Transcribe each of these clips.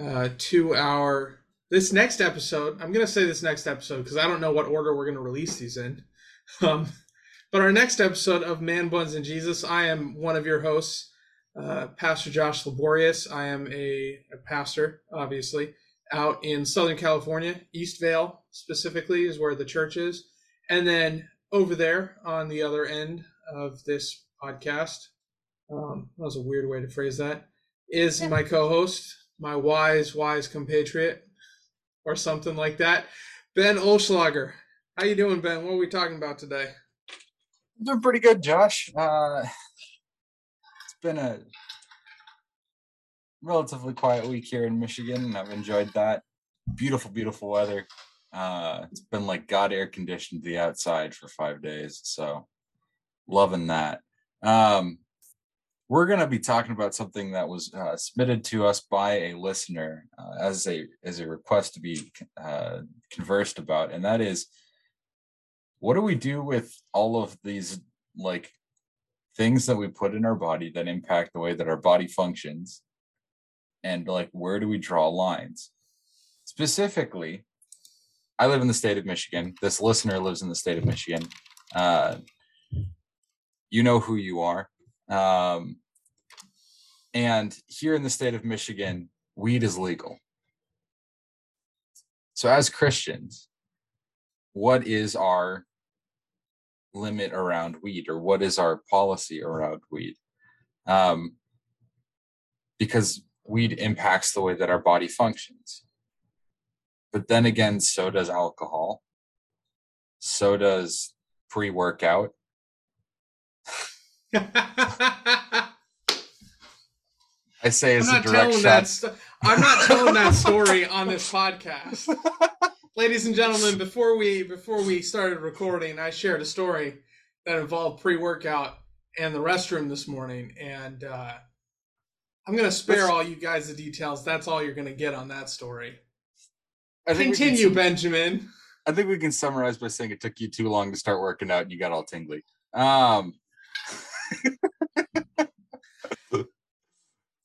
uh, to our this next episode. I'm going to say this next episode because I don't know what order we're going to release these in. Um, but our next episode of Man Buns and Jesus, I am one of your hosts, uh, Pastor Josh Laborious. I am a, a pastor, obviously, out in Southern California, Eastvale specifically is where the church is, and then over there on the other end of this podcast. Um, that was a weird way to phrase that. Is my co-host, my wise, wise compatriot, or something like that, Ben Olschlager. How you doing, Ben? What are we talking about today? Doing pretty good, Josh. Uh, it's been a relatively quiet week here in Michigan, and I've enjoyed that. Beautiful, beautiful weather. Uh, it's been like God air conditioned the outside for five days, so loving that. Um, we're going to be talking about something that was uh, submitted to us by a listener uh, as a as a request to be uh, conversed about, and that is, what do we do with all of these like things that we put in our body that impact the way that our body functions, and like where do we draw lines? Specifically, I live in the state of Michigan. This listener lives in the state of Michigan. Uh, you know who you are. Um, and here in the state of Michigan, weed is legal. So, as Christians, what is our limit around weed, or what is our policy around weed? Um, because weed impacts the way that our body functions. But then again, so does alcohol. So does pre workout. I say as a direct shot. that. St- I'm not telling that story on this podcast. Ladies and gentlemen, before we before we started recording, I shared a story that involved pre-workout and the restroom this morning, and uh, I'm going to spare Let's- all you guys the details. That's all you're going to get on that story. I think can Continue, Benjamin. I think we can summarize by saying it took you too long to start working out and you got all tingly. Um,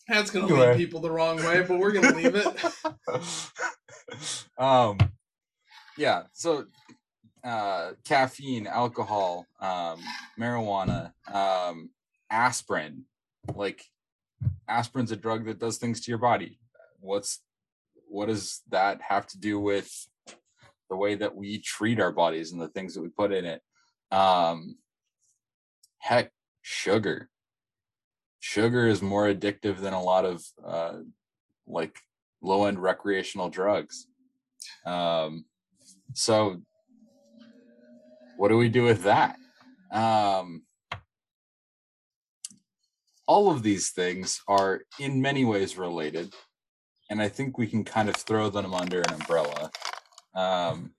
That's going to Anyway. lead people the wrong way, but we're going to leave it. um, yeah. So, uh, caffeine, alcohol, um, marijuana, um, aspirin. Like, aspirin's a drug that does things to your body. What's what does that have to do with the way that we treat our bodies and the things that we put in it? Um, heck, sugar. Sugar is more addictive than a lot of uh, like low end recreational drugs. Um, so, what do we do with that? Um, all of these things are in many ways related, and I think we can kind of throw them under an umbrella. Um,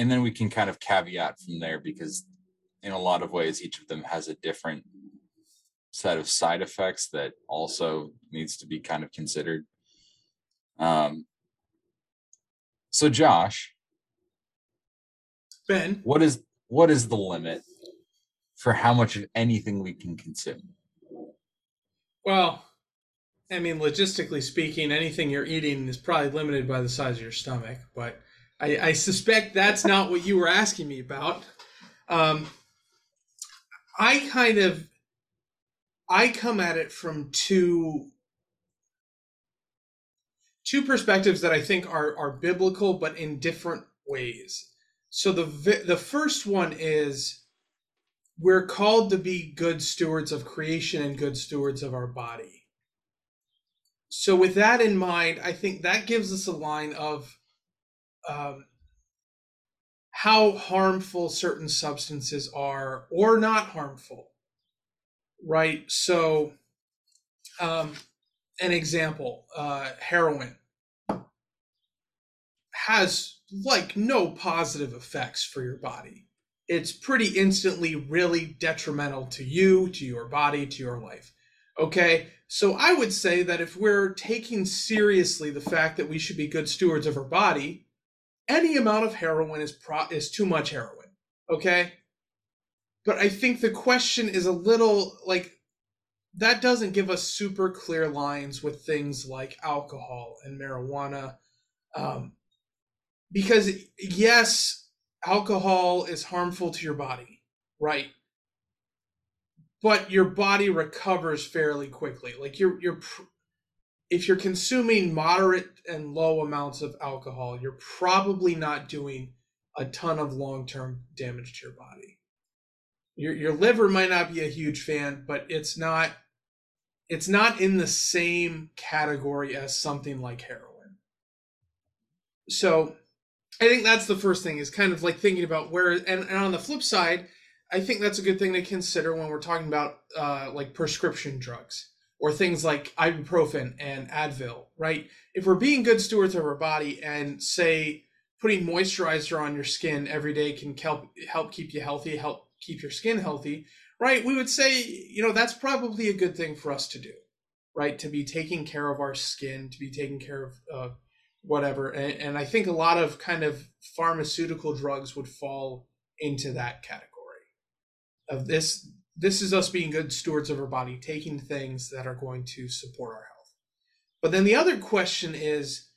and then we can kind of caveat from there because, in a lot of ways, each of them has a different set of side effects that also needs to be kind of considered. Um, so Josh, Ben, what is what is the limit for how much of anything we can consume? well, I mean, logistically speaking, anything you're eating is probably limited by the size of your stomach, but I, I suspect that's not what you were asking me about. Um, I kind of I come at it from two two perspectives that I think are are biblical but in different ways. So the the first one is we're called to be good stewards of creation and good stewards of our body. So with that in mind, I think that gives us a line of um, how harmful certain substances are or not harmful right so um, an example, uh, heroin has like no positive effects for your body. It's pretty instantly really detrimental to you, to your body, to your life. Okay, so I would say that if we're taking seriously the fact that we should be good stewards of our body, any amount of heroin is pro- is too much heroin. Okay, but I think the question is a little like that doesn't give us super clear lines with things like alcohol and marijuana. Um, because, yes, alcohol is harmful to your body, right? But your body recovers fairly quickly. Like you're, you're, if you're consuming moderate and low amounts of alcohol, you're probably not doing a ton of long term damage to your body your your liver might not be a huge fan, but it's not it's not in the same category as something like heroin. So I think that's the first thing is kind of like thinking about where and, and on the flip side, I think that's a good thing to consider when we're talking about uh, like prescription drugs or things like ibuprofen and Advil, right? If we're being good stewards of our body and say putting moisturizer on your skin every day can help help keep you healthy, help keep your skin healthy, right? We would say, you know, that's probably a good thing for us to do, right? To be taking care of our skin, to be taking care of uh, whatever. And, and I think a lot of kind of pharmaceutical drugs would fall into that category of this. This is us being good stewards of our body, taking things that are going to support our health. But then the other question is,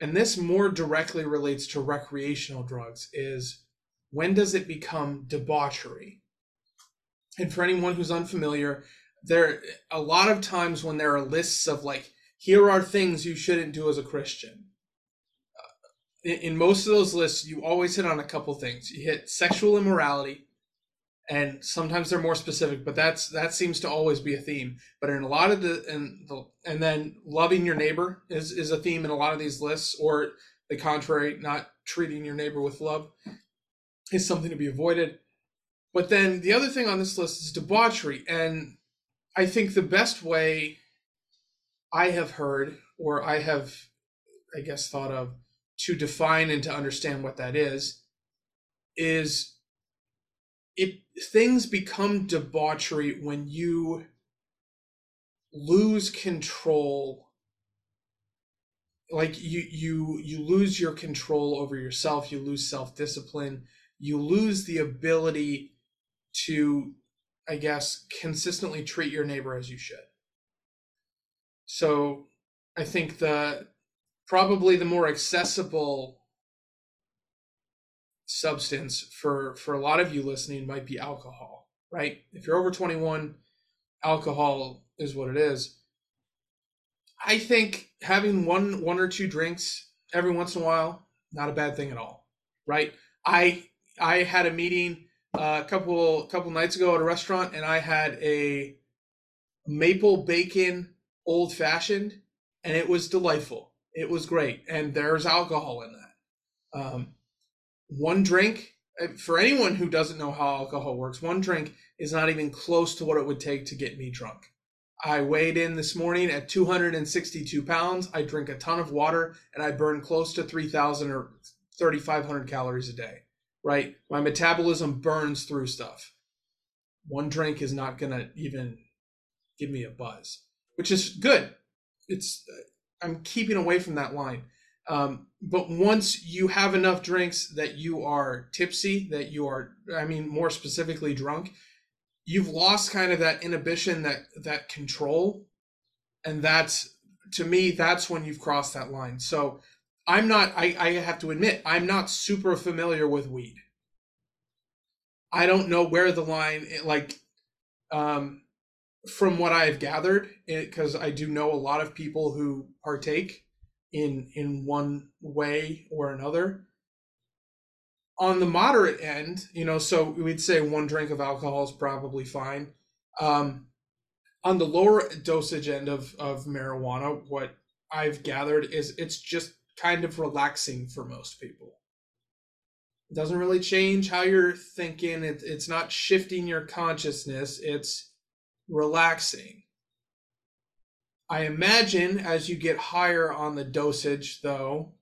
and this more directly relates to recreational drugs, is when does it become debauchery? And for anyone who's unfamiliar, there a lot of times when there are lists of like here are things you shouldn't do as a Christian. Uh, in, in most of those lists, you always hit on a couple things. You hit sexual immorality, and sometimes they're more specific, but that's that seems to always be a theme. But in a lot of the and the and then loving your neighbor is is a theme in a lot of these lists, or the contrary, not treating your neighbor with love is something to be avoided. But then the other thing on this list is debauchery. And I think the best way I have heard, or I have, I guess, thought of to define and to understand what that is, is it things become debauchery when you lose control like you you you lose your control over yourself you lose self-discipline you lose the ability to, I guess, consistently treat your neighbor as you should. So I think the probably the more accessible substance for for a lot of you listening might be alcohol, right? If you're over 21, alcohol is what it is. I think having one one or two drinks every once in a while not a bad thing at all, right? I I had a meeting uh, a couple couple nights ago at a restaurant, and I had a maple bacon old fashioned, and it was delightful. It was great, and there's alcohol in that. Um, one drink uh, for anyone who doesn't know how alcohol works, one drink is not even close to what it would take to get me drunk. I weighed in this morning at 262 pounds. I drink a ton of water, and I burn close to 3,000 or 3,500 calories a day right? My metabolism burns through stuff. One drink is not going to even give me a buzz, which is good. It's I'm keeping away from that line. Um, but once you have enough drinks that you are tipsy, that you are, I mean, more specifically drunk, you've lost kind of that inhibition, that that control, and that's to me, that's when you've crossed that line. So I'm not, I, I have to admit, I'm not super familiar with weed. I don't know where the line, like, um, from what I've gathered, because I do know a lot of people who partake in in one way or another. On the moderate end, you know, so we'd say one drink of alcohol is probably fine. Um, on the lower dosage end of of marijuana, what I've gathered is it's just kind of relaxing for most people. It doesn't really change how you're thinking. It, it's not shifting your consciousness. It's relaxing. I imagine as you get higher on the dosage, though,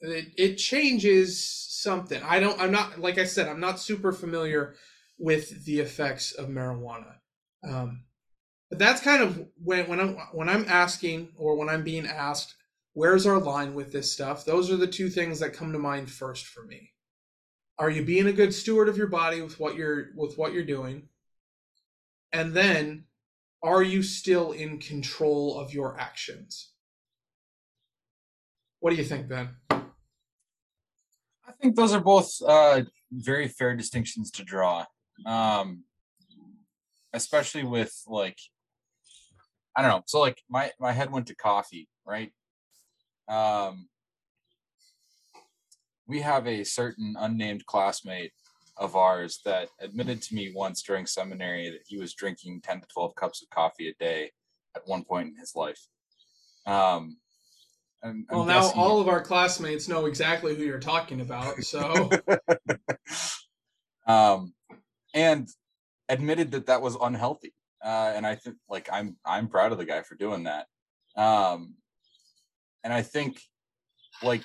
it, it changes something. I don't. I'm not like I said. I'm not super familiar with the effects of marijuana. Um, but that's kind of when when I'm when I'm asking or when I'm being asked, where's our line with this stuff? Those are the two things that come to mind first for me. Are you being a good steward of your body with what you're with what you're doing? And then are you still in control of your actions? What do you think, Ben? I think those are both uh, very fair distinctions to draw. Um, especially with like I don't know. So like my my head went to coffee, right? Um, we have a certain unnamed classmate of ours that admitted to me once during seminary that he was drinking 10 to 12 cups of coffee a day at one point in his life. Um, I'm, I'm Well, now guessing- all of our classmates know exactly who you're talking about. So, um, and admitted that that was unhealthy. Uh, and I think like I'm I'm proud of the guy for doing that. Um, and I think like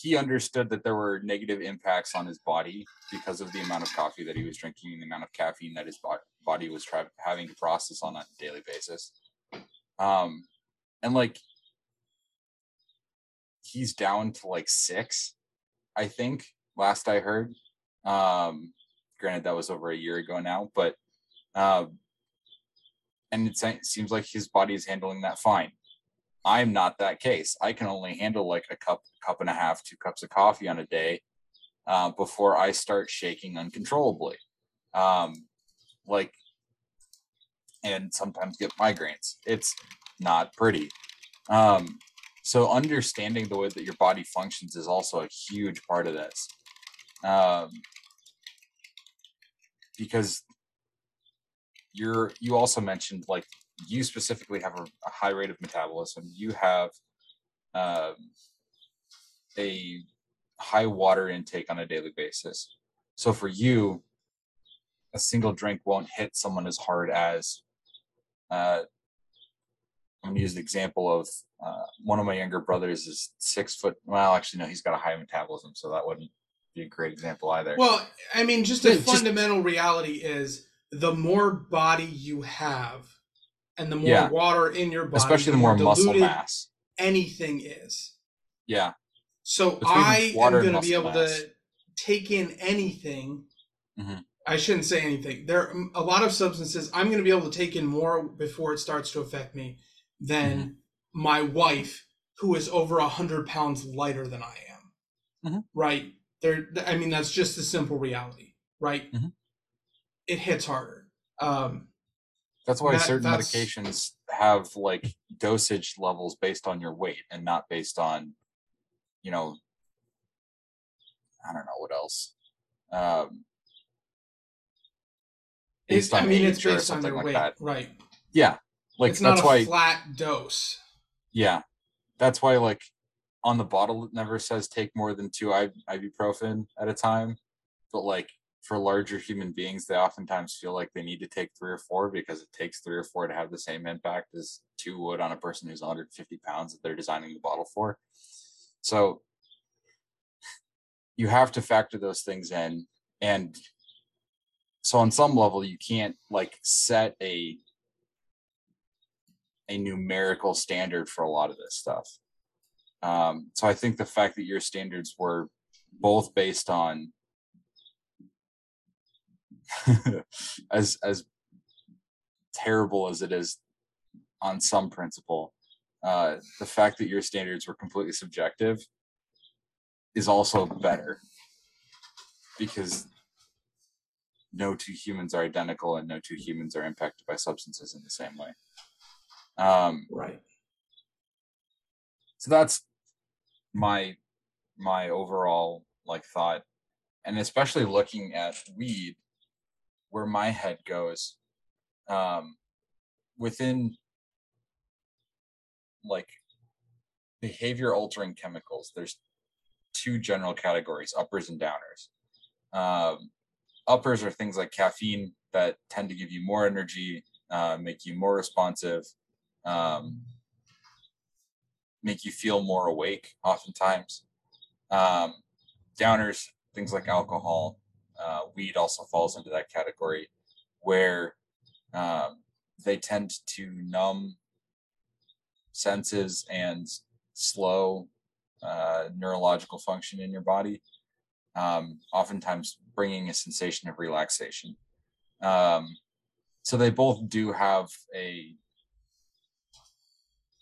he understood that there were negative impacts on his body because of the amount of coffee that he was drinking and the amount of caffeine that his body was try- having to process on a daily basis. Um, and like he's down to like six, I think. Last I heard, um, granted that was over a year ago now, but um, and it seems like his body is handling that fine. I'm not that case. I can only handle like a cup, cup and a half, two cups of coffee on a day uh, before I start shaking uncontrollably. Um, like, and sometimes get migraines. It's not pretty. Um, so understanding the way that your body functions is also a huge part of this. Um, because you're you also mentioned like you specifically have a, a high rate of metabolism. You have um, a high water intake on a daily basis. So for you a single drink won't hit someone as hard as uh, i'm going to use the example of uh, one of my younger brothers is six foot well actually no he's got a high metabolism so that wouldn't be a great example either. Well, I mean, just a Yeah, just- fundamental reality is the more body you have and the more Yeah. water in your body, especially the more muscle diluted mass anything is. yeah So Between I am going to be able mass. to take in anything. Mhm. I shouldn't say anything. There are a lot of substances I'm going to be able to take in more before it starts to affect me than Mm-hmm. my wife, who is over a hundred pounds lighter than I am. Mhm. Right there. I mean, that's just the simple reality. Right. Mhm. It hits harder. Um, That's why That- certain that's- medications have like dosage levels based on your weight and not based on, you know, I don't know what else. Um, based it, I on mean, it's based on like weight. that. Right. Yeah, like it's not that's a why. flat dose. Yeah, that's why like on the bottle it never says take more than two ibuprofen at a time, but like for larger human beings, they oftentimes feel like they need to take three or four because it takes three or four to have the same impact as two would on a person who's 150 pounds that they're designing the bottle for. So you have to factor those things in, and so on some level you can't like set a a numerical standard for a lot of this stuff. Um, so I think the fact that your standards were both based on as as terrible as it is on some principle, uh, the fact that your standards were completely subjective is also better because no two humans are identical and no two humans are impacted by substances in the same way. Um, Right. so that's my my overall like thought and especially looking at weed where my head goes um within like behavior altering chemicals there's two general categories uppers and downers um uppers are things like caffeine that tend to give you more energy uh, make you more responsive um, make you feel more awake oftentimes. Um, downers, things like alcohol, weed also falls into that category where um, they tend to numb senses and slow uh, neurological function in your body, um, oftentimes bringing a sensation of relaxation. Um, so they both do have a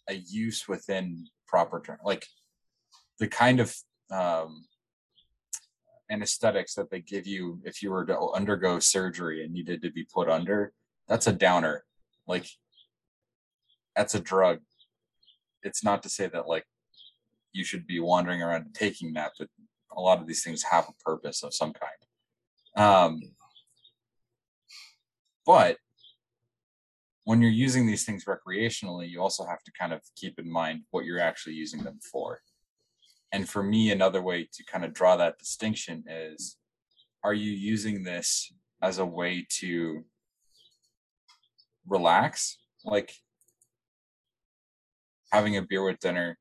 a use within proper term, like the kind of um, anesthetics that they give you if you were to undergo surgery and needed to be put under. That's a downer. Like that's a drug. It's not to say that like you should be wandering around taking that, but a lot of these things have a purpose of some kind. Um, but when you're using these things recreationally, you also have to kind of keep in mind what you're actually using them for. And for me, another way to kind of draw that distinction is are you using this as a way to relax? Like having a beer with dinner,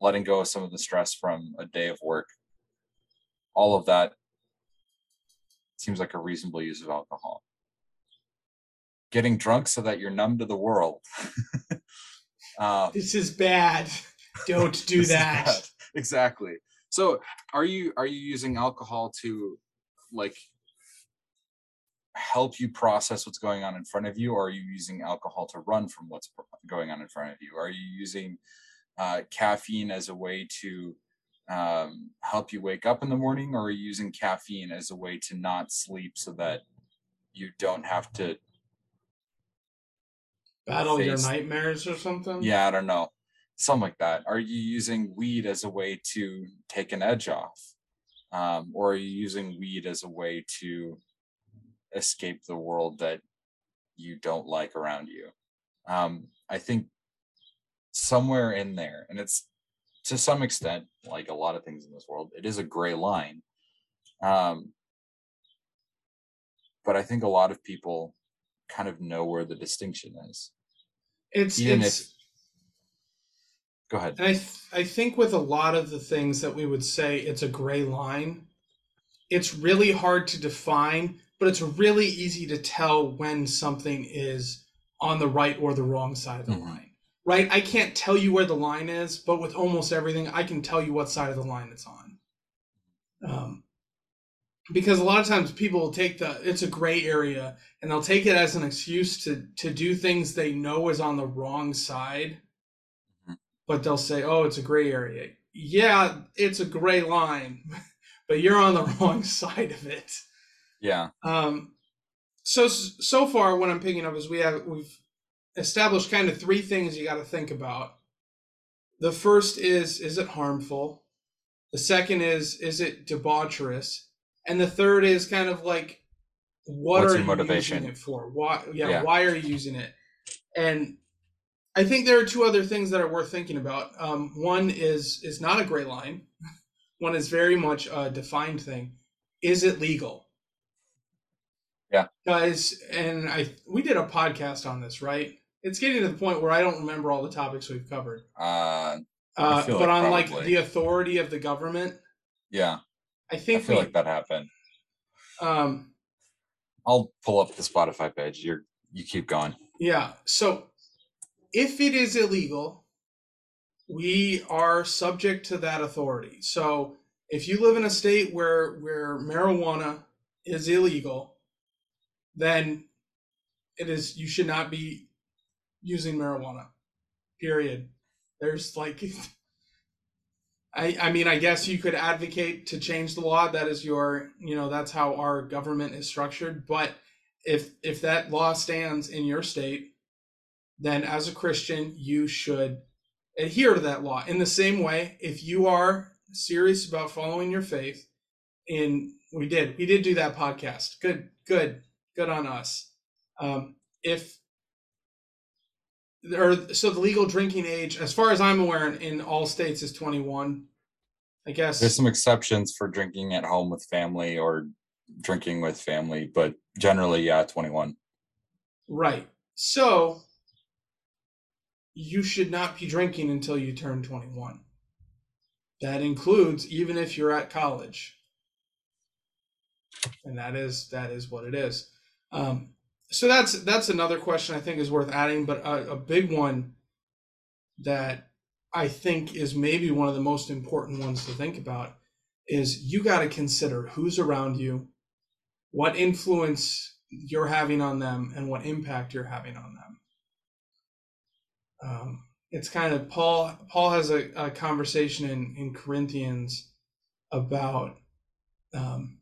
letting go of some of the stress from a day of work, all of that seems like a reasonable use of alcohol getting drunk so that you're numb to the world. uh, this is bad. Don't do that. Exactly. So, are you are you using alcohol to like help you process what's going on in front of you, or are you using alcohol to run from what's going on in front of you? Are you using uh, caffeine as a way to um, help you wake up in the morning, or are you using caffeine as a way to not sleep so that you don't have to battle face. your nightmares or something? Yeah, I don't know. Something like that. Are you using weed as a way to take an edge off? Um, or are you using weed as a way to escape the world that you don't like around you? Um, I think somewhere in there, and it's to some extent like a lot of things in this world, it is a gray line. Um, but I think a lot of people kind of know where the distinction is. It's Even it's. If, go ahead. And I th- I think with a lot of the things that we would say it's a gray line, it's really hard to define, but it's really easy to tell when something is on the right or the wrong side of the mm-hmm. line. Right? I can't tell you where the line is, but with almost everything, I can tell you what side of the line it's on. Um, because a lot of times people will take the it's a gray area and they'll take it as an excuse to to do things they know is on the wrong side. But they'll say oh it's a gray area. Yeah it's a gray line but you're on the wrong side of it. Yeah. Um so so far what i'm picking up is we have we've established kind of three things you got to think about. The first is is it harmful? The second is is it debaucherous? And the third is kind of like what What's are you motivation? using it for? Why yeah, yeah, why are you using it? And I think there are two other things that are worth thinking about. Um, one is is not a gray line. One is very much a defined thing. Is it legal? Yeah. Guys, and I we did a podcast on this, right? It's getting to the point where I don't remember all the topics we've covered. Uh, uh but like on probably. like the authority of the government. Yeah. I think I feel we, like that happened. Um, I'll pull up the Spotify page. You're you keep going. Yeah. So if it is illegal, we are subject to that authority. So if you live in a state where where marijuana is illegal, then it is you should not be using marijuana. Period. There's like I, I mean, I guess you could advocate to change the law. That is your, you know, that's how our government is structured. But if if that law stands in your state, then as a Christian, you should adhere to that law. In the same way, if you are serious about following your faith, in we did we did do that podcast. Good, good, good on us. Um, if or so the legal drinking age, as far as I'm aware, in, in all states is 21. I guess there's some exceptions for drinking at home with family or drinking with family, but generally, yeah, 21. Right. So you should not be drinking until you turn 21. That includes even if you're at college. And that is that is what it is. Um, so that's that's another question I think is worth adding, but a, a big one that I think is maybe one of the most important ones to think about is you got to consider who's around you, what influence you're having on them, and what impact you're having on them. Um, it's kind of Paul. Paul has a, a conversation in in Corinthians about um,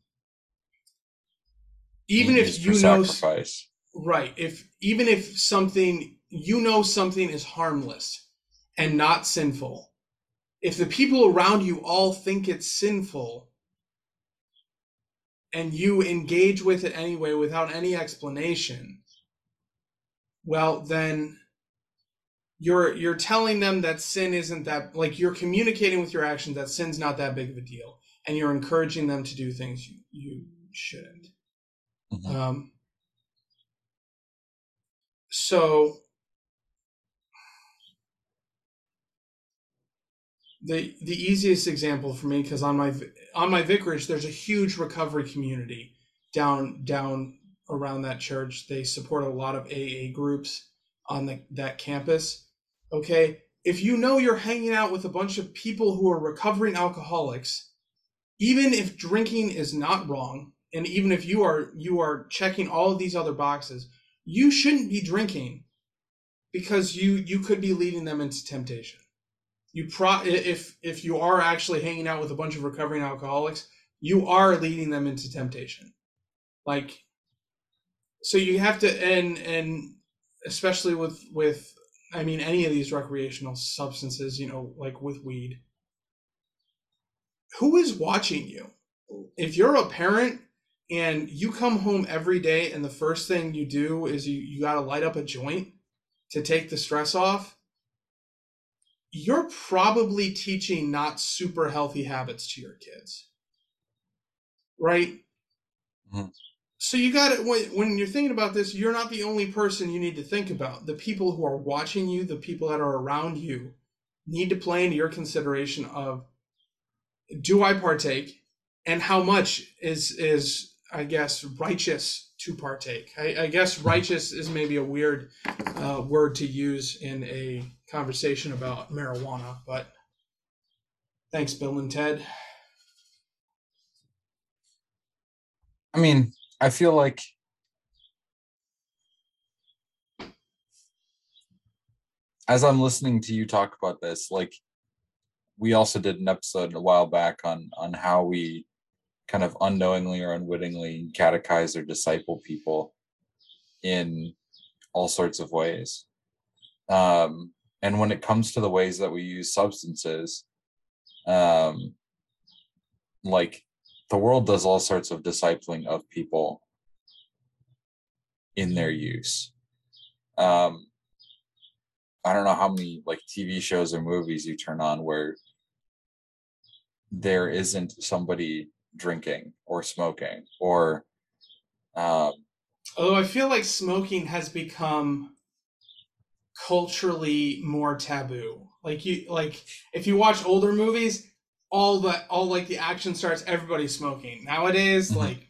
even if you know sacrifice. right if even if something you know something is harmless and not sinful if the people around you all think it's sinful and you engage with it anyway without any explanation well then you're you're telling them that sin isn't that like you're communicating with your actions that sin's not that big of a deal and you're encouraging them to do things you, you shouldn't Mhm. um, so the the easiest example for me because on my on my vicarage there's a huge recovery community down down around that church. They support a lot of AA groups on the, that campus. Okay, if you know you're hanging out with a bunch of people who are recovering alcoholics, even if drinking is not wrong, and even if you are you are checking all of these other boxes, you shouldn't be drinking because you you could be leading them into temptation. You pro if if you are actually hanging out with a bunch of recovering alcoholics, you are leading them into temptation. Like so you have to and and especially with with I mean any of these recreational substances, you know, like with weed. Who is watching you? If you're a parent and you come home every day and the first thing you do is you, you got to light up a joint to take the stress off you're probably teaching not super healthy habits to your kids right Mhm. So you got to when, when you're thinking about this you're not the only person you need to think about. The people who are watching you the people that are around you need to play into your consideration of do i partake? And how much is is i guess righteous to partake? I, I guess righteous is maybe a weird uh, word to use in a conversation about marijuana but thanks bill and ted. I mean, I feel like as I'm listening to you talk about this, like we also did an episode a while back on on how we kind of unknowingly or unwittingly catechize or disciple people in all sorts of ways. Um, and when it comes to the ways that we use substances, um, like the world does all sorts of discipling of people in their use. Um, I don't know how many like TV shows or movies you turn on where there isn't somebody drinking or smoking or um, although i feel like smoking has become culturally more taboo like you like if you watch older movies all the all like the action starts everybody smoking. Nowadays Mhm. like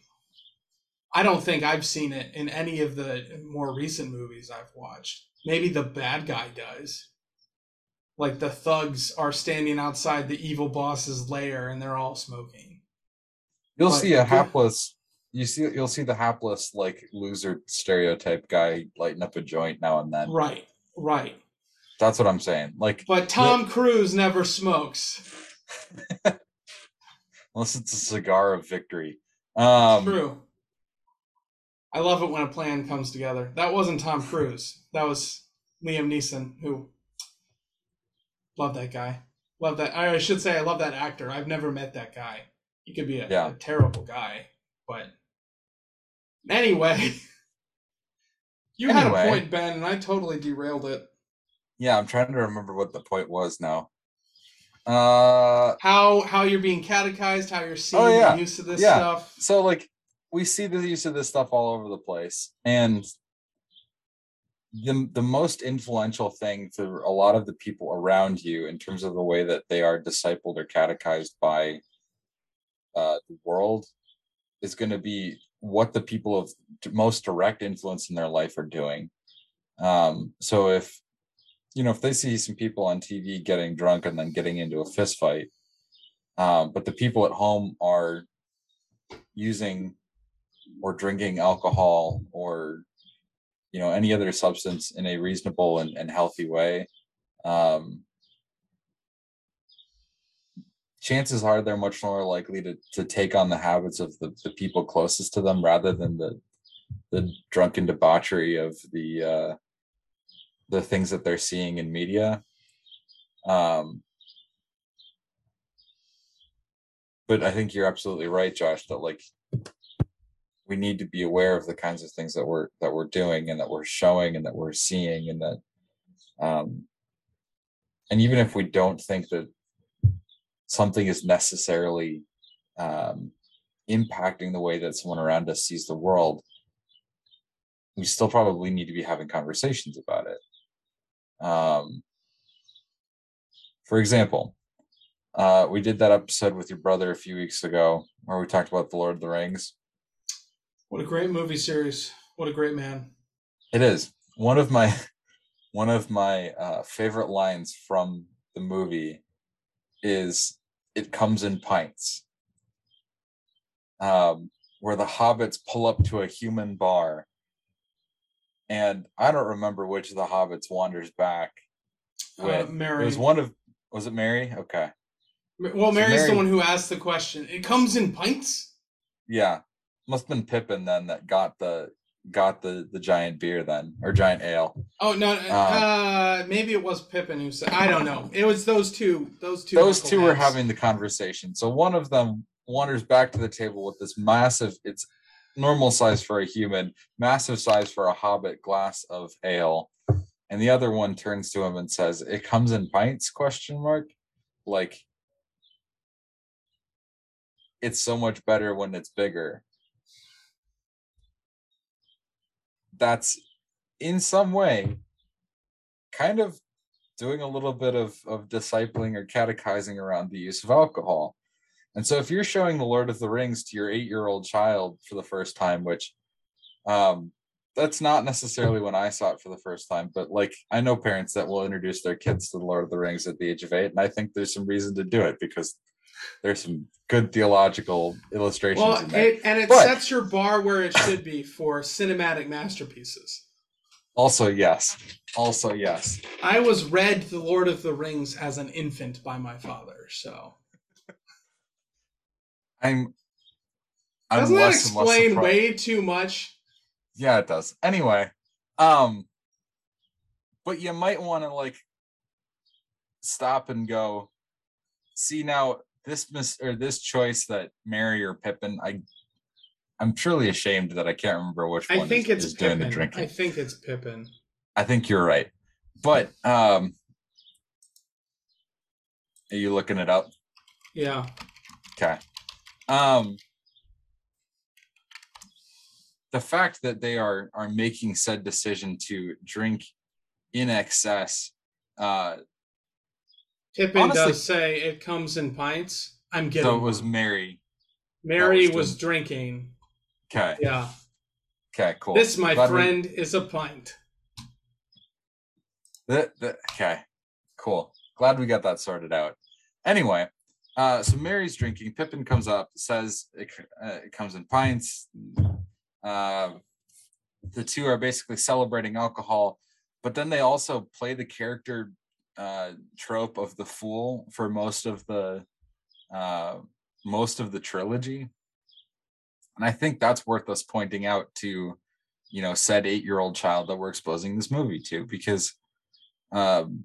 i don't think i've seen it in any of the more recent movies i've watched. Maybe the bad guy does. Like the thugs are standing outside the evil boss's lair and they're all smoking. You'll But see a hapless you see you'll see the hapless like loser stereotype guy lighting up a joint now and then. right right. That's what I'm saying. Like but tom cruise never smokes unless it's a cigar of victory. Um True. I love it when a plan comes together. That wasn't Tom Cruise. That was Liam Neeson, who love that guy. Love that. I should say I love that actor. I've never met that guy. He could be a, Yeah. a terrible guy, but anyway. You had a point, Ben, and I totally derailed it. yeah, I'm trying to remember what the point was now. Uh How how you're being catechized, how you're seeing Oh, yeah. the use of this Yeah. stuff. so like we see the use of this stuff all over the place and the the most influential thing to a lot of the people around you in terms of the way that they are discipled or catechized by uh, the world is going to be what the people of most direct influence in their life are doing. Um, so if you know if they see some people on TV getting drunk and then getting into a fist fight, um, but the people at home are using or drinking alcohol or you know any other substance in a reasonable and, and healthy way um, chances are they're much more likely to, to take on the habits of the, the people closest to them rather than the the drunken debauchery of the uh, the things that they're seeing in media. Um, but i think you're absolutely right josh that like we need to be aware of the kinds of things that we're that we're doing and that we're showing and that we're seeing and that um and even if we don't think that something is necessarily um impacting the way that someone around us sees the world we still probably need to be having conversations about it um for example uh we did that episode with your brother a few weeks ago where we talked about the lord of the rings What a great movie series. What a great man. It is one of my one of my uh, favorite lines from the movie is "It comes in pints," um, where the hobbits pull up to a human bar, and I don't remember which of the hobbits wanders back. Uh, With it was one of was it Merry? Okay, Well, So Merry's the one who asked the question. It comes in pints? yeah, must have been Pippin then that got the got the the giant beer then or giant ale. Oh no, Um, uh, maybe it was Pippin who said. I don't know. It was those two. Those two. those two were having the conversation. So one of them wanders back to the table with this massive, it's normal size for a human, massive size for a hobbit glass of ale. And the other one turns to him and says, It comes in pints? Question mark. Like it's so much better when it's bigger. That's in some way kind of doing a little bit of, of discipling or catechizing around the use of alcohol. And so if you're showing the Lord of the Rings to your eight year old child for the first time, which um that's not necessarily when I saw it for the first time, but like I know parents that will introduce their kids to the Lord of the Rings at the age of eight, and I think there's some reason to do it because there's some good theological illustrations Well, it, and it But- sets your bar where it should be for cinematic masterpieces. also, yes. Also, yes. I was read The Lord of the Rings as an infant by my father, so I'm I'm doesn't that less and less explain way too much? yeah it does anyway um but you might want to like stop and go see now this mis or this choice that Merry or pippin i i'm truly ashamed that i can't remember which I one think is, it's is doing the drinking I think it's Pippin. I think you're right but um are you looking it up Yeah. Okay. Um the fact that they are are making said decision to drink in excess uh Pippin Honestly- does say it comes in pints. I'm getting so it was. Merry. Merry was was drinking. Okay. Yeah. Okay, cool. This, my Glad we- friend, is a pint. That, that, okay, cool. Glad we got that sorted out. Anyway, uh, so Merry's drinking. Pippin comes up, says it, uh, it comes in pints. Uh, the two are basically celebrating alcohol, but then they also play the character uh, trope of the fool for most of the uh, most of the trilogy, and I think that's worth us pointing out to, you know, said eight-year-old child that we're exposing this movie to because um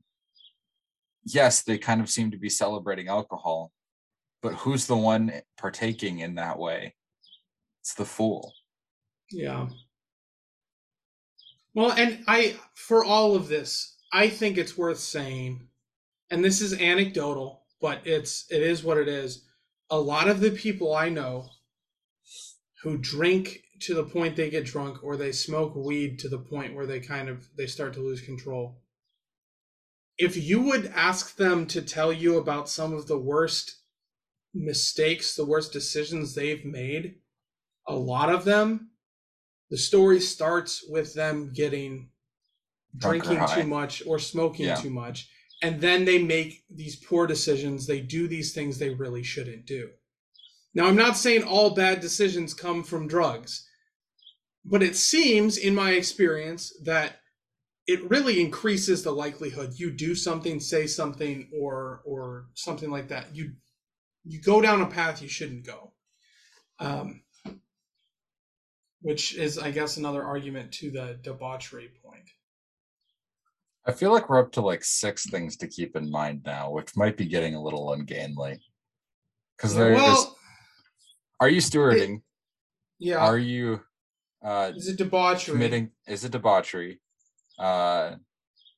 yes they kind of seem to be celebrating alcohol but who's the one partaking in that way it's the fool Yeah. Well, and I, for all of this, I think it's worth saying, and this is anecdotal, but it's it is what it is. A lot of the people I know who drink to the point they get drunk or they smoke weed to the point where they kind of they start to lose control if you would ask them to tell you about some of the worst mistakes the worst decisions they've made a lot of them the story starts with them getting drinking too much or smoking Yeah. too much and then they make these poor decisions. They do these things they really shouldn't do. Now i'm not saying all bad decisions come from drugs but it seems in my experience that it really increases the likelihood you do something say something or or something like that you you go down a path you shouldn't go um which is i guess another argument to the debauchery point I feel like we're up to like six things to keep in mind now, which might be getting a little ungainly. Because there, well are you stewarding? yeah Are you uh, is it debauchery committing? Is it debauchery? Uh,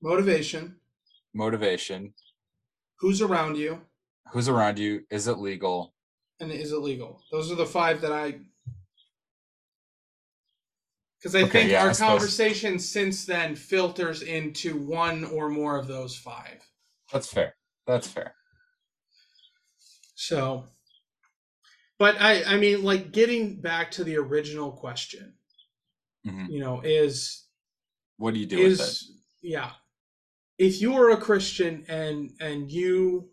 motivation motivation? who's around you Who's around you? Is it legal? and is it legal those are the five that i because i Okay, think yeah, I our suppose- conversation since then filters into one or more of those five That's fair. That's fair. so but i i mean like getting back to the original question Mhm. you know is What do you do with it? is yeah if you are a christian and and you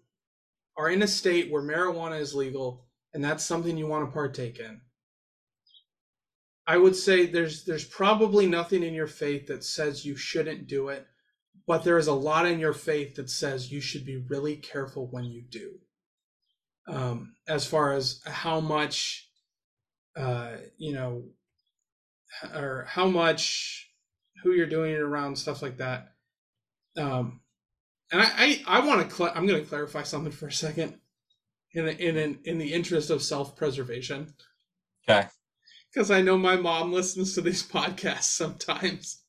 are in a state where marijuana is legal and that's something you want to partake in i would say there's there's probably nothing in your faith that says you shouldn't do it but there is a lot in your faith that says you should be really careful when you do um as far as how much uh you know or how much who you're doing it around stuff like that. Um and i i, I want to cl- i'm going to clarify something for a second. In the, in an, in the interest of self-preservation. Okay. because i know my mom listens to these podcasts sometimes.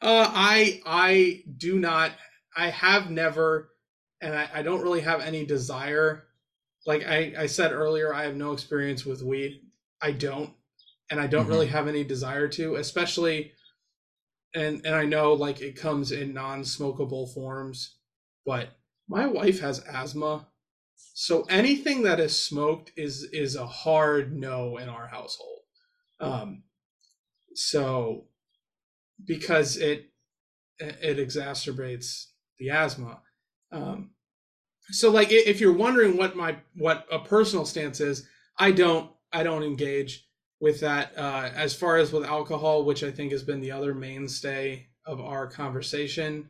Uh i i do not i have never and i, I don't really have any desire. Like I, I said earlier i have no experience with weed. I don't. And i don't Mhm. really have any desire to especially and and i know like it comes in non-smokable forms but my wife has asthma. So anything that is smoked is is a hard no in our household. Um so because it it exacerbates the asthma um so like if you're wondering what my what a personal stance is i don't i don't engage with that uh as far as with alcohol which i think has been the other mainstay of our conversation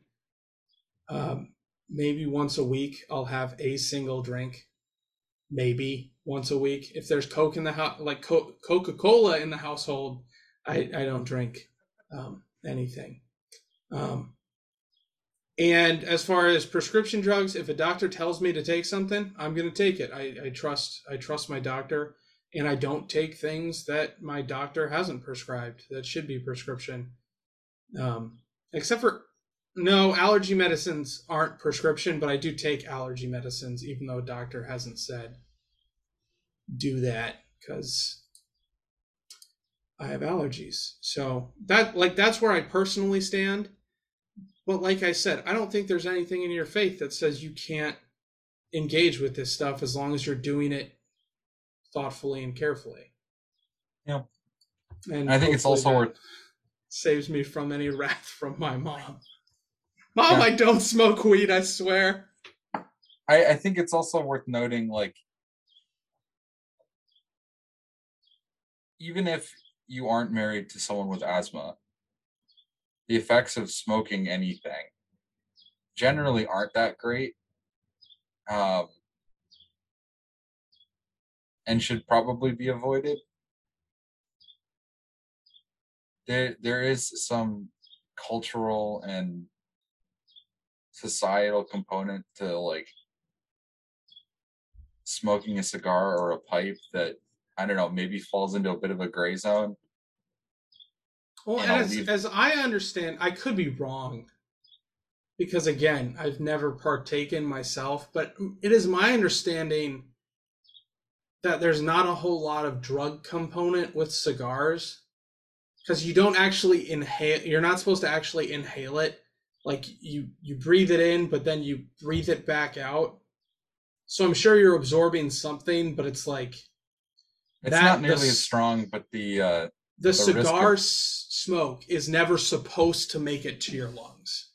um maybe once a week i'll have a single drink. Maybe once a week. If there's coke in the house like Co- coca-cola in the household i i don't drink um anything. Um and as far as prescription drugs if a doctor tells me to take something i'm going to take it. I, I trust i trust my doctor and i don't take things that my doctor hasn't prescribed that should be prescription. Um except for no allergy medicines aren't prescription but i do take allergy medicines even though a doctor hasn't said do that because i have allergies. So that like that's where i personally stand. But like i said i don't think there's anything in your faith that says you can't engage with this stuff as long as you're doing it thoughtfully and carefully Yeah. and I think it's also worth- saves me from any wrath from my mom mom Yeah. i don't smoke weed i swear I, I think it's also worth noting, like, even if you aren't married to someone with asthma, the effects of smoking anything generally aren't that great. Um, and should probably be avoided. There, there is some cultural and societal component to like smoking a cigar or a pipe that I don't know, maybe falls into a bit of a gray zone. Well, And as, leave- as I understand, I could be wrong because again, I've never partaken myself, but it is my understanding that there's not a whole lot of drug component with cigars because you don't actually inhale you're not supposed to actually inhale it. Like you you breathe it in but then you breathe it back out. So i'm sure you're absorbing something but it's like It's That- not nearly s- as strong, but the uh, the, of- cigar s- smoke is never supposed to make it to your lungs.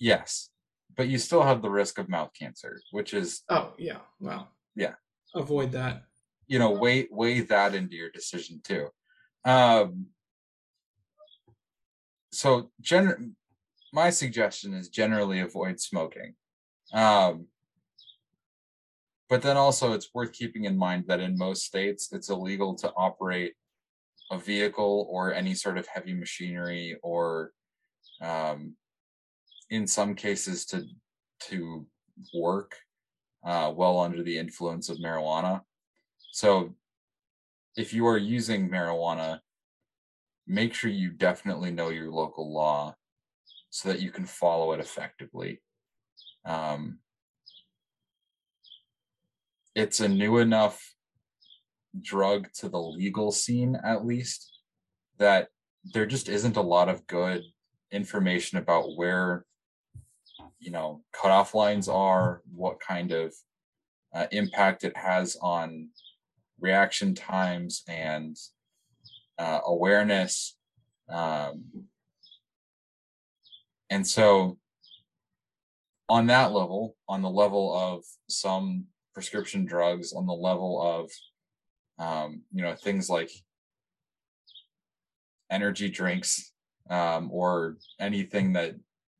Yes, but you still have the risk of mouth cancer, which is oh yeah well. Yeah. avoid that you know weigh weigh that into your decision too. Um, so gen- my suggestion is generally avoid smoking. Um, but then also it's worth keeping in mind that in most states it's illegal to operate a vehicle or any sort of heavy machinery or um, in some cases to to work uh, well under the influence of marijuana. So if you are using marijuana, make sure you definitely know your local law so that you can follow it effectively. Um, it's a new enough drug to the legal scene, at least, that there just isn't a lot of good information about where, you know, cutoff lines are, what kind of uh, impact it has on reaction times and uh, awareness. Um, and so, on that level, on the level of some prescription drugs, on the level of, um, you know, things like energy drinks um, or anything that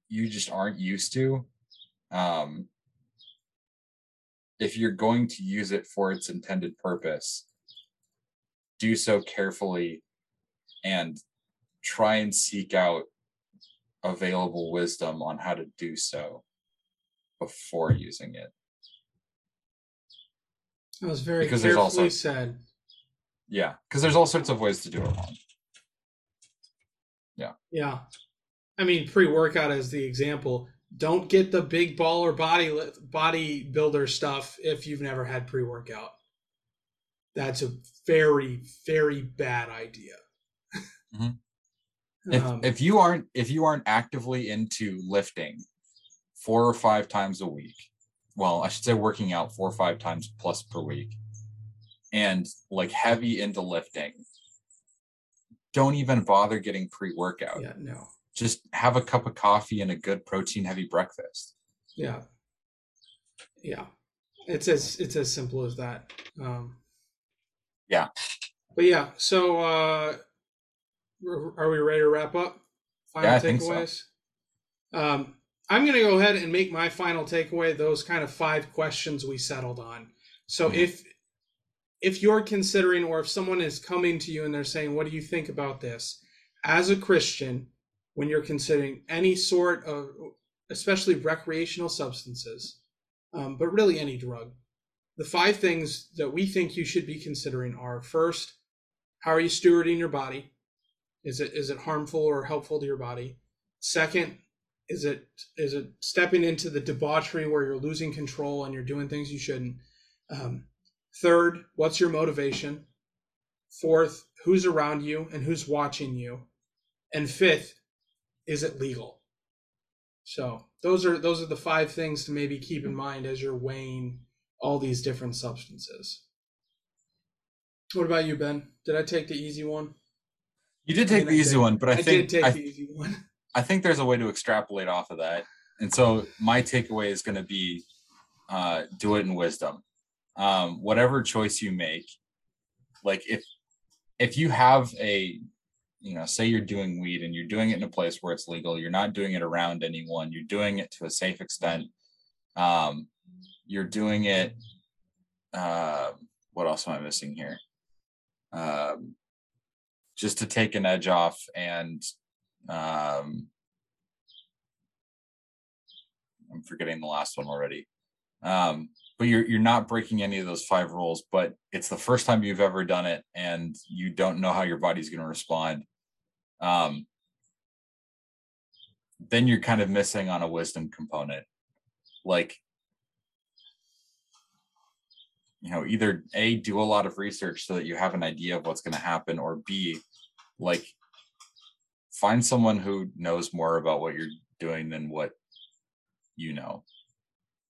you just aren't used to, um, if you're going to use it for its intended purpose, do so carefully and try and seek out available wisdom on how to do so before using it. that was very Because there's also- said Yeah, because there's all sorts of ways to do it wrong. Yeah. Yeah. I mean, pre workout as the example. Don't get the big baller body body builder stuff if you've never had pre workout. That's a very, very bad idea. Mhm. If Um, if you aren't if you aren't actively into lifting four or five times a week, well, I should say working out four or five times plus per week, and like heavy into lifting, don't even bother getting pre-workout. yeah, no. Just have a cup of coffee and a good protein heavy breakfast. Yeah. Yeah. It's as it's as simple as that. Um Yeah. But yeah, so uh are we ready to wrap up? Final Yeah, I think so. takeaways. Um I'm gonna go ahead and make my final takeaway those kind of five questions we settled on. So Mhm. if if you're considering or if someone is coming to you and they're saying, What do you think about this? As a Christian, when you're considering any sort of especially recreational substances, um, but really any drug. The five things that we think you should be considering are first, how are you stewarding your body? Is it is it harmful or helpful to your body? Second, is it is it stepping into the debauchery where you're losing control and you're doing things you shouldn't? Um, third, what's your motivation? Fourth, who's around you and who's watching you? And fifth, is it legal? So those are those are the five things to maybe keep in mind as you're weighing all these different substances. What about you, Ben? Did I take the easy one? You did I take mean, the easy one, but I, I, think I, the easy one. I think there's a way to extrapolate off of that. And so my takeaway is going to be uh, do it in wisdom. Um, whatever choice you make, like if if you have a you know say you're doing weed and you're doing it in a place where it's legal you're not doing it around anyone you're doing it to a safe extent um you're doing it uh what else am i missing here? Um just to take an edge off and um i'm forgetting the last one already. Um but you're you're not breaking any of those five rules but it's the first time you've ever done it and you don't know how your body's going to respond um then you're kind of missing on a wisdom component. Like you know either a do a lot of research so that you have an idea of what's going to happen or b like find someone who knows more about what you're doing than what you know.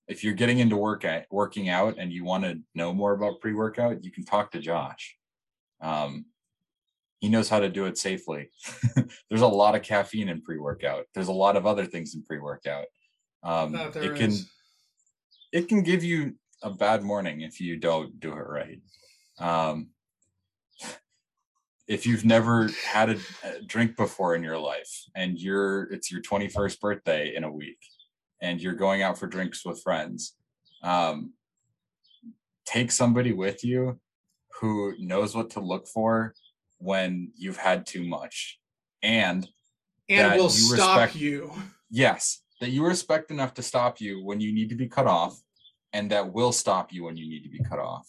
If you're getting into work at working out and you want to know more about pre-workout you can talk to josh. Um, he knows how to do it safely there's a lot of caffeine in pre-workout there's a lot of other things in pre-workout um, That there it can is. it can give you a bad morning if you don't do it right. Um, if you've never had a, a drink before in your life and you're it's your 21st birthday in a week and you're going out for drinks with friends, um, take somebody with you who knows what to look for when you've had too much. And and will you stop respect- you. yes that you respect enough to stop you when you need to be cut off and that will stop you when you need to be cut off.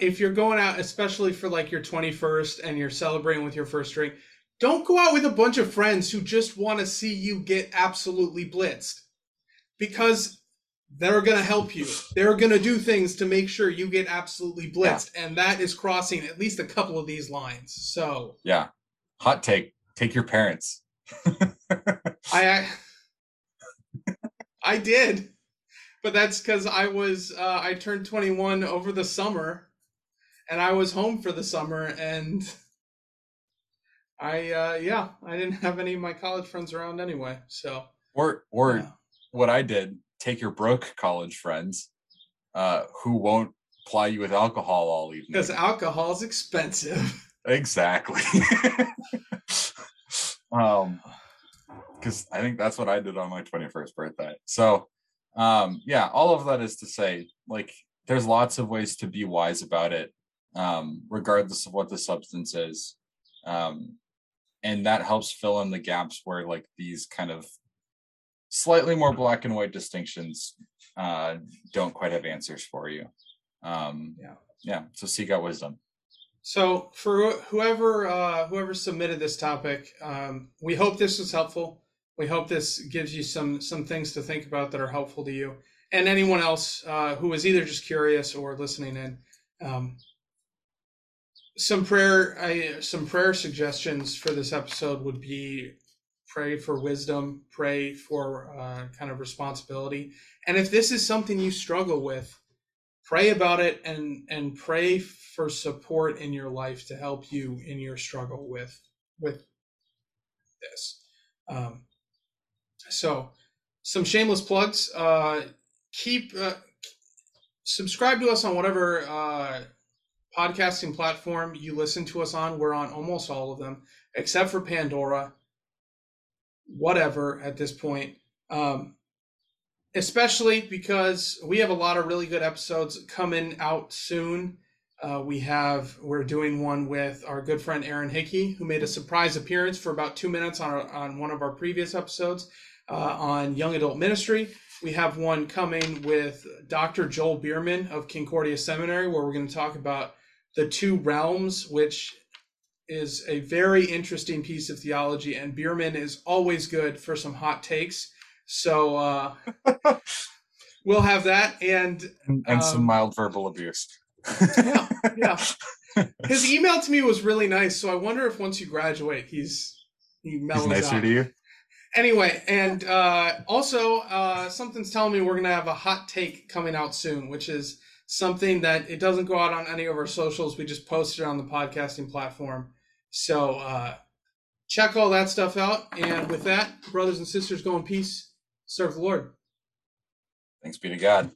If you're going out, especially for like your 21st and you're celebrating with your first drink, don't go out with a bunch of friends who just want to see you get absolutely blitzed. Because they're going to help you. They're going to do things to make sure you get absolutely blitzed. And that is crossing at least a couple of these lines. So yeah hot take take your parents I I did, but that's because I was uh, I turned 21 over the summer, and I was home for the summer, and I uh, yeah I didn't have any of my college friends around anyway. So or or yeah. what i did take your broke college friends uh who won't ply you with alcohol all evening. Because alcohol is expensive. exactly. Um because i think that's what i did on my 21st birthday. So um yeah all of that is to say like there's lots of ways to be wise about it um regardless of what the substance is. Um and that helps fill in the gaps where like these kind of slightly more black and white distinctions uh don't quite have answers for you um Yeah. yeah so seek out wisdom So for whoever uh, whoever submitted this topic, um, we hope this was helpful. We hope this gives you some some things to think about that are helpful to you, and anyone else uh, who is either just curious or listening in. Um, some prayer, I, some prayer suggestions for this episode would be pray for wisdom, pray for uh, kind of responsibility, and if this is something you struggle with, pray about it and and pray for support in your life to help you in your struggle with with this. Um, so some shameless plugs uh, keep uh, subscribe to us on whatever uh, podcasting platform you listen to us on. We're on almost all of them except for pandora whatever at this point um, especially because we have a lot of really good episodes coming out soon. Uh, we have we're doing one with our good friend Aaron Hickey, who made a surprise appearance for about two minutes on our, on one of our previous episodes uh, on young adult ministry. We have one coming with Dr. Joel Biermann of Concordia Seminary, where we're going to talk about the two realms, which is a very interesting piece of theology. And Biermann is always good for some hot takes. So uh, we'll have that. And and, and some Um, mild verbal abuse yeah, yeah. His email to me was really nice. So I wonder if once you graduate, he's he mellows he's nicer out. to you Anyway, and uh, also uh, something's telling me we're gonna have a hot take coming out soon, which is something that it doesn't go out on any of our socials. We just post it on the podcasting platform. So uh, check all that stuff out. And with that, brothers and sisters, go in peace. Serve the Lord. thanks be to god